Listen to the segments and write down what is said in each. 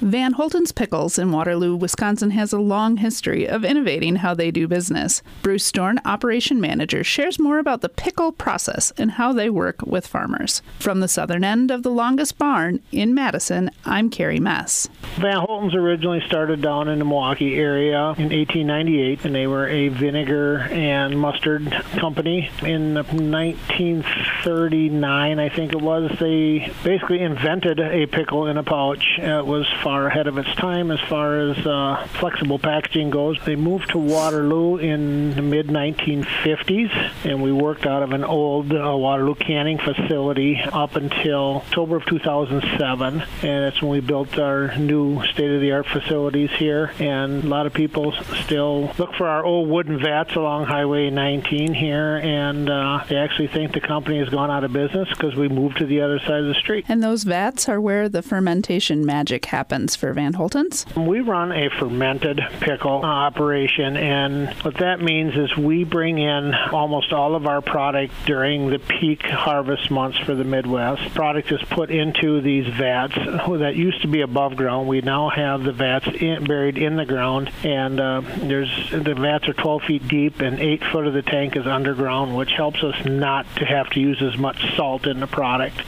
Van Holten's Pickles in Waterloo, Wisconsin has a long history of innovating how they do business. Bruce Storn, operation manager, shares more about the pickle process and how they work with farmers. From the southern end of the longest barn in Madison, I'm Carrie Mess. Van Holten's originally started down in the Milwaukee area in 1898, and they were a vinegar and mustard company. In 1939, I think it was, they basically invented a pickle in a pouch. It was far ahead of its time as far as uh, flexible packaging goes. They moved to Waterloo in the mid 1950s, and we worked out of an old uh, Waterloo canning facility up until October of 2007, and that's when we built our new state-of-the-art facilities here. And a lot of people still look for our old wooden vats along Highway 19 here, and uh, they actually think the company has gone out of business because we moved to the other side of the street. And those vats are where the fermentation magic happens happens for Van Holten's? We run a fermented pickle operation, and what that means is we bring in almost all of our product during the peak harvest months for the Midwest. Product is put into these vats that used to be above ground. We now have the vats in, buried in the ground, and uh, there's the vats are 12 feet deep, and eight foot of the tank is underground, which helps us not to have to use as much salt in the product.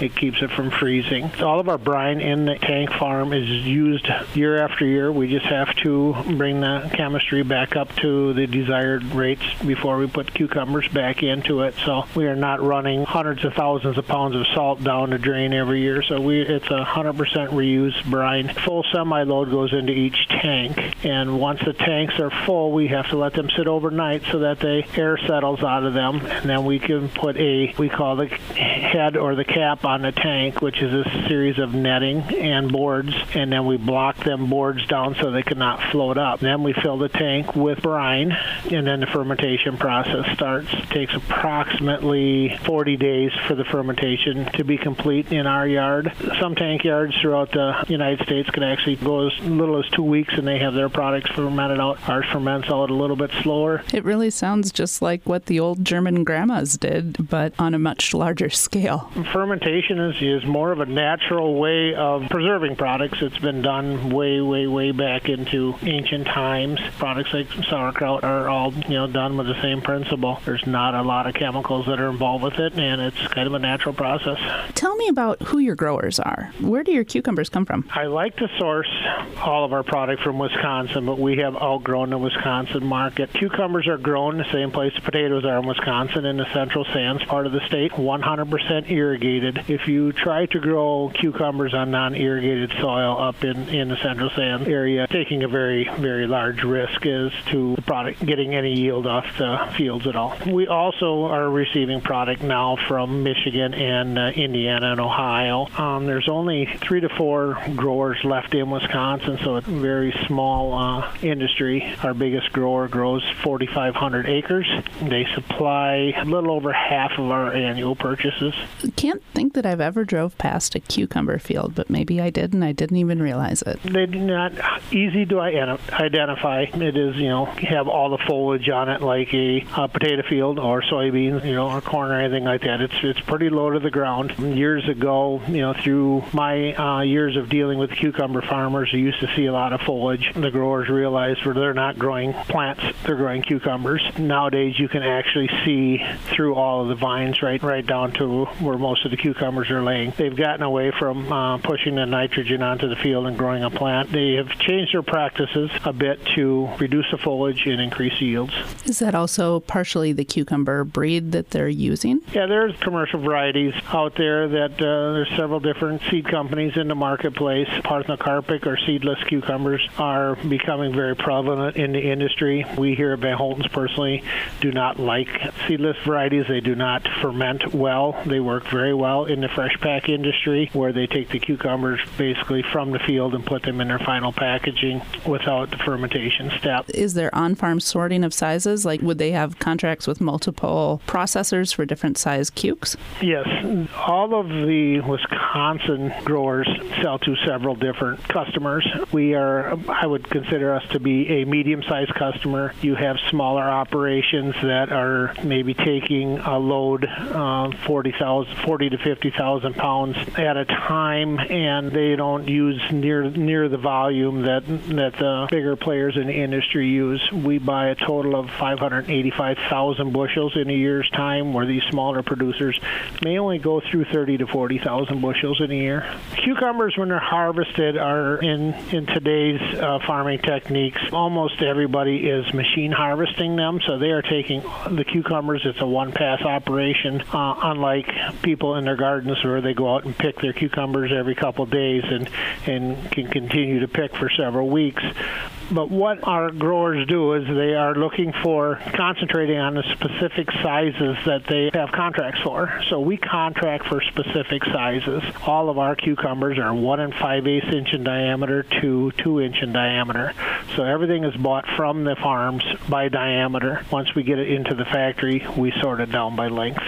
It keeps it from freezing. So all of our brine in the tank farm is used year after year. We just have to bring the chemistry back up to the desired rates before we put cucumbers back into it. So we are not running hundreds of thousands of pounds of salt down the drain every year. So we it's a 100% reused brine. Full semi load goes into each tank, and once the tanks are full, we have to let them sit overnight so that the air settles out of them, and then we can put a we call the head or the cap on the tank, which is a series of netting and boards and then we block them boards down so they cannot float up. Then we fill the tank with brine, and then the fermentation process starts. It takes approximately 40 days for the fermentation to be complete in our yard. Some tank yards throughout the United States can actually go as little as two weeks, and they have their products fermented out. Ours ferments out a little bit slower. It really sounds just like what the old German grandmas did, but on a much larger scale. Fermentation is, is more of a natural way of preserving products products. It's been done way, way, way back into ancient times. Products like sauerkraut are all, you know, done with the same principle. There's not a lot of chemicals that are involved with it, and it's kind of a natural process. Tell me about who your growers are. Where do your cucumbers come from? I like to source all of our product from Wisconsin, but we have outgrown the Wisconsin market. Cucumbers are grown the same place potatoes are in Wisconsin in the central sands part of the state, 100% irrigated. If you try to grow cucumbers on non-irrigated soil, soil up in, in the central sand area, taking a very, very large risk as to the product getting any yield off the fields at all. We also are receiving product now from Michigan and uh, Indiana and Ohio. Um, there's only three to four growers left in Wisconsin, so it's a very small uh, industry. Our biggest grower grows 4,500 acres. They supply a little over half of our annual purchases. Can't think that I've ever drove past a cucumber field, but maybe I did and I didn't even realize it. They're not easy to identify. It is, you know, have all the foliage on it like a, a potato field or soybeans, you know, or corn or anything like that. It's it's pretty low to the ground. Years ago, you know, through my uh, years of dealing with cucumber farmers, you used to see a lot of foliage. The growers realized where they're not growing plants, they're growing cucumbers. Nowadays, you can actually see through all of the vines right right down to where most of the cucumbers are laying. They've gotten away from uh, pushing the nitrogen onto the field and growing a plant. They have changed their practices a bit to reduce the foliage and increase yields. Is that also partially the cucumber breed that they're using? Yeah, there's commercial varieties out there that uh, there's several different seed companies in the marketplace. Parthenocarpic or seedless cucumbers are becoming very prevalent in the industry. We here at Van Holten's personally do not like seedless varieties. They do not ferment well. They work very well in the fresh pack industry where they take the cucumbers basically from the field and put them in their final packaging without the fermentation step. Is there on farm sorting of sizes? Like, would they have contracts with multiple processors for different size cukes? Yes. All of the Wisconsin growers sell to several different customers. We are, I would consider us to be a medium sized customer. You have smaller operations that are maybe taking a load uh, 40,000, 40 to 50,000 pounds at a time, and they don't use near near the volume that that the bigger players in the industry use. We buy a total of 585,000 bushels in a year's time, where these smaller producers may only go through 30 to 40,000 bushels in a year. Cucumbers, when they're harvested, are in in today's uh, farming techniques. Almost everybody is machine harvesting them, so they are taking the cucumbers. It's a one-pass operation, uh, unlike people in their gardens where they go out and pick their cucumbers every couple days and and can continue to pick for several weeks. But what our growers do is they are looking for concentrating on the specific sizes that they have contracts for. So we contract for specific sizes. All of our cucumbers are one and five eighths inch in diameter to two inch in diameter. So everything is bought from the farms by diameter. Once we get it into the factory, we sort it down by length.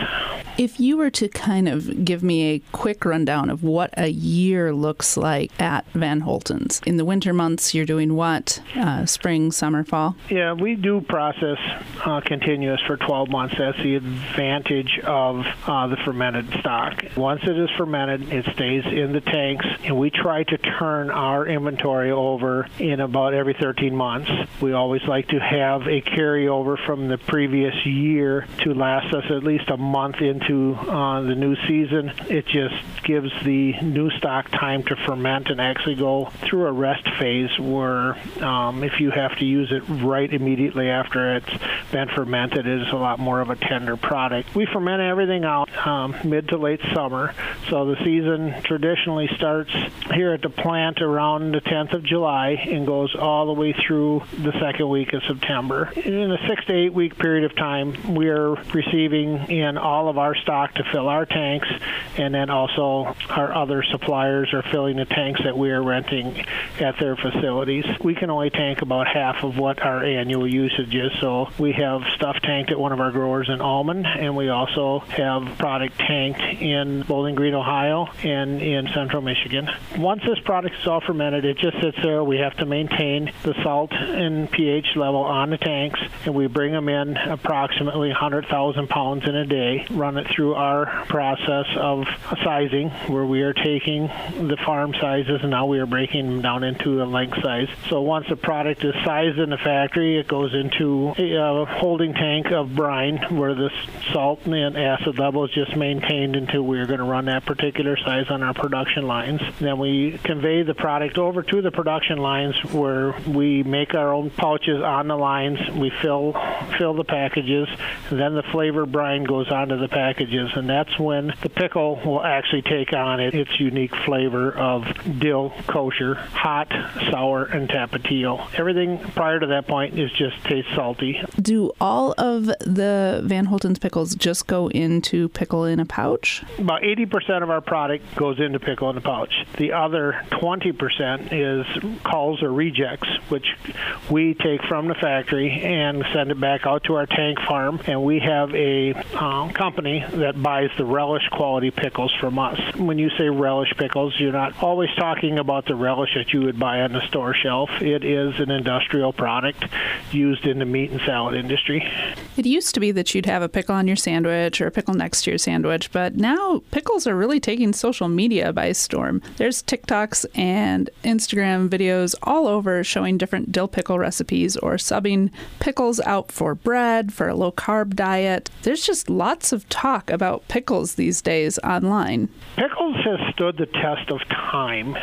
If you were to kind of give me a quick rundown of what a year looks like at Van Holten's, in the winter months, you're doing what? Uh, spring, summer, fall? Yeah, we do process uh, continuous for 12 months. That's the advantage of uh, the fermented stock. Once it is fermented, it stays in the tanks, and we try to turn our inventory over in about every 13 months. We always like to have a carryover from the previous year to last us at least a month into uh, the new season. It just gives the new stock time to ferment and actually go through a rest phase where um, if you have to use it right immediately after it's been fermented, it is a lot more of a tender product. We ferment everything out um, mid to late summer, so the season traditionally starts here at the plant around the 10th of July and goes all the way through the second week of September. In a six to eight week period of time, we are receiving in all of our stock to fill our tanks, and then also our other suppliers are filling the tanks that we are renting at their facilities. We can only tank about half of what our annual usage is, so we have stuff tanked at one of our growers in Almond, and we also have product tanked in Bowling Green, Ohio, and in central Michigan. Once this product is all fermented, it just sits there. We have to maintain the salt and pH level on the tanks, and we bring them in approximately 100,000 pounds in a day, run it through our process of sizing, where we are taking the farm sizes and now we are breaking them down into a length size. So once the product is sized in the factory, it goes into a uh, holding tank of brine where the salt and acid level is just maintained until we're going to run that particular size on our production lines. Then we convey the product over to the production lines where we make our own pouches on the lines. We fill fill the packages. Then the flavor brine goes onto the packages, and that's when the pickle will actually take on it, its unique flavor of dill kosher, hot, sour, and tapatio. Everything prior to that point is just taste salty. Do all of the Van Holten's pickles just go into pickle in a pouch? About 80% of our product goes into pickle in a pouch. The other 20% is calls or rejects, which we take from the factory and send it back out to our tank farm. And we have a um, company that buys the relish quality pickles from us. When you say relish pickles, you're not always talking about the relish that you would buy on the store shelf. It is an industrial product used in the meat and salad industry. It used to be that you'd have a pickle on your sandwich or a pickle next to your sandwich, but now pickles are really taking social media by storm. There's TikToks and Instagram videos all over showing different dill pickle recipes or subbing pickles out for bread for a low carb diet. There's just lots of talk about pickles these days online. Pickles has stood the test of time.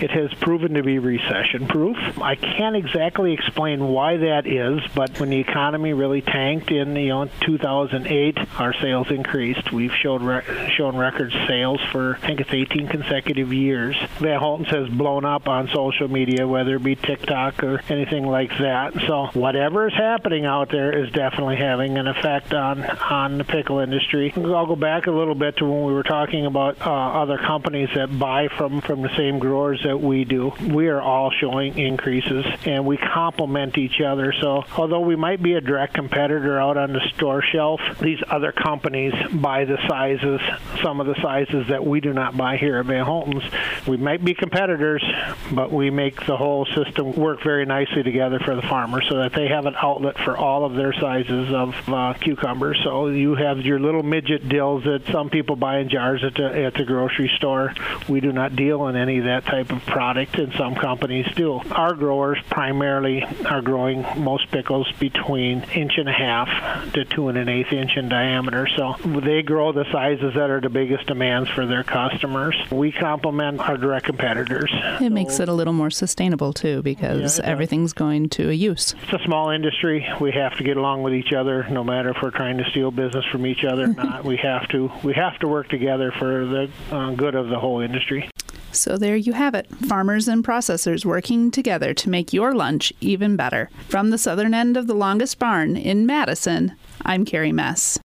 It has proven to be recession proof. I can't exactly explain why that is, but when the economy really tanked in you know 2008, our sales increased. We've showed re- shown record sales for I think it's 18 consecutive years. Van Holten's has blown up on social media, whether it be TikTok or anything like that. So whatever is happening out there is definitely having an effect on on the pickle industry. I'll go back a little bit to when we were talking about uh, other companies that buy from, from the same growers that we do. We are all showing increases and we complement each other. So although we might be a direct competitor out on the store shelf, these other companies buy the sizes, some of the sizes that we do not buy here at Van Holten's. We might be competitors, but we make the whole system work very nicely together for the farmer so that they have an outlet for all of their sizes of uh, cucumbers. So you have your little midget dills that some people buy in jars at the, at the grocery store. We do not deal in any of that type of product, and some companies do. Our growers primarily are growing most pickles between inch and a half to two and an eighth inch in diameter. So they grow the sizes that are the biggest demands for their customers. We complement our direct competitors. It makes it a little more sustainable too because Yeah, everything's going to a use. It's a small industry. We have to get along with each other, no matter if we're trying to steal business from each other or not. We have to. We have to work together for the uh, good of the whole industry. So there you have it. Farmers and processors working together to make your lunch even better. From the southern end of the longest barn in Madison, I'm Carrie Mess.